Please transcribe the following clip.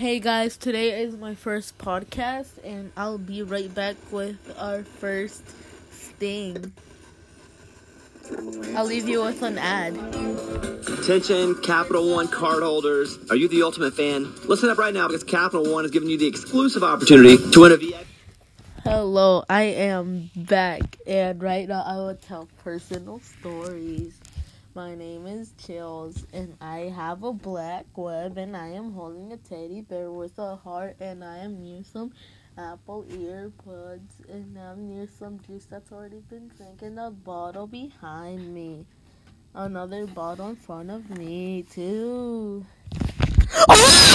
hey guys, today is my first podcast, and I'll be right back with our first sting. I'll leave you with an ad. Attention, Capital One cardholders. Are you the ultimate fan? Listen up right now because Capital One is giving you the exclusive opportunity to win a VIP. Hello, I am back, and right now I will tell personal stories. My name is Chills, and I have a black web, and I am holding a teddy bear with a heart, and I am near some Apple earbuds, and I'm near some juice that's already been drank in a bottle behind me. Another bottle in front of me, too.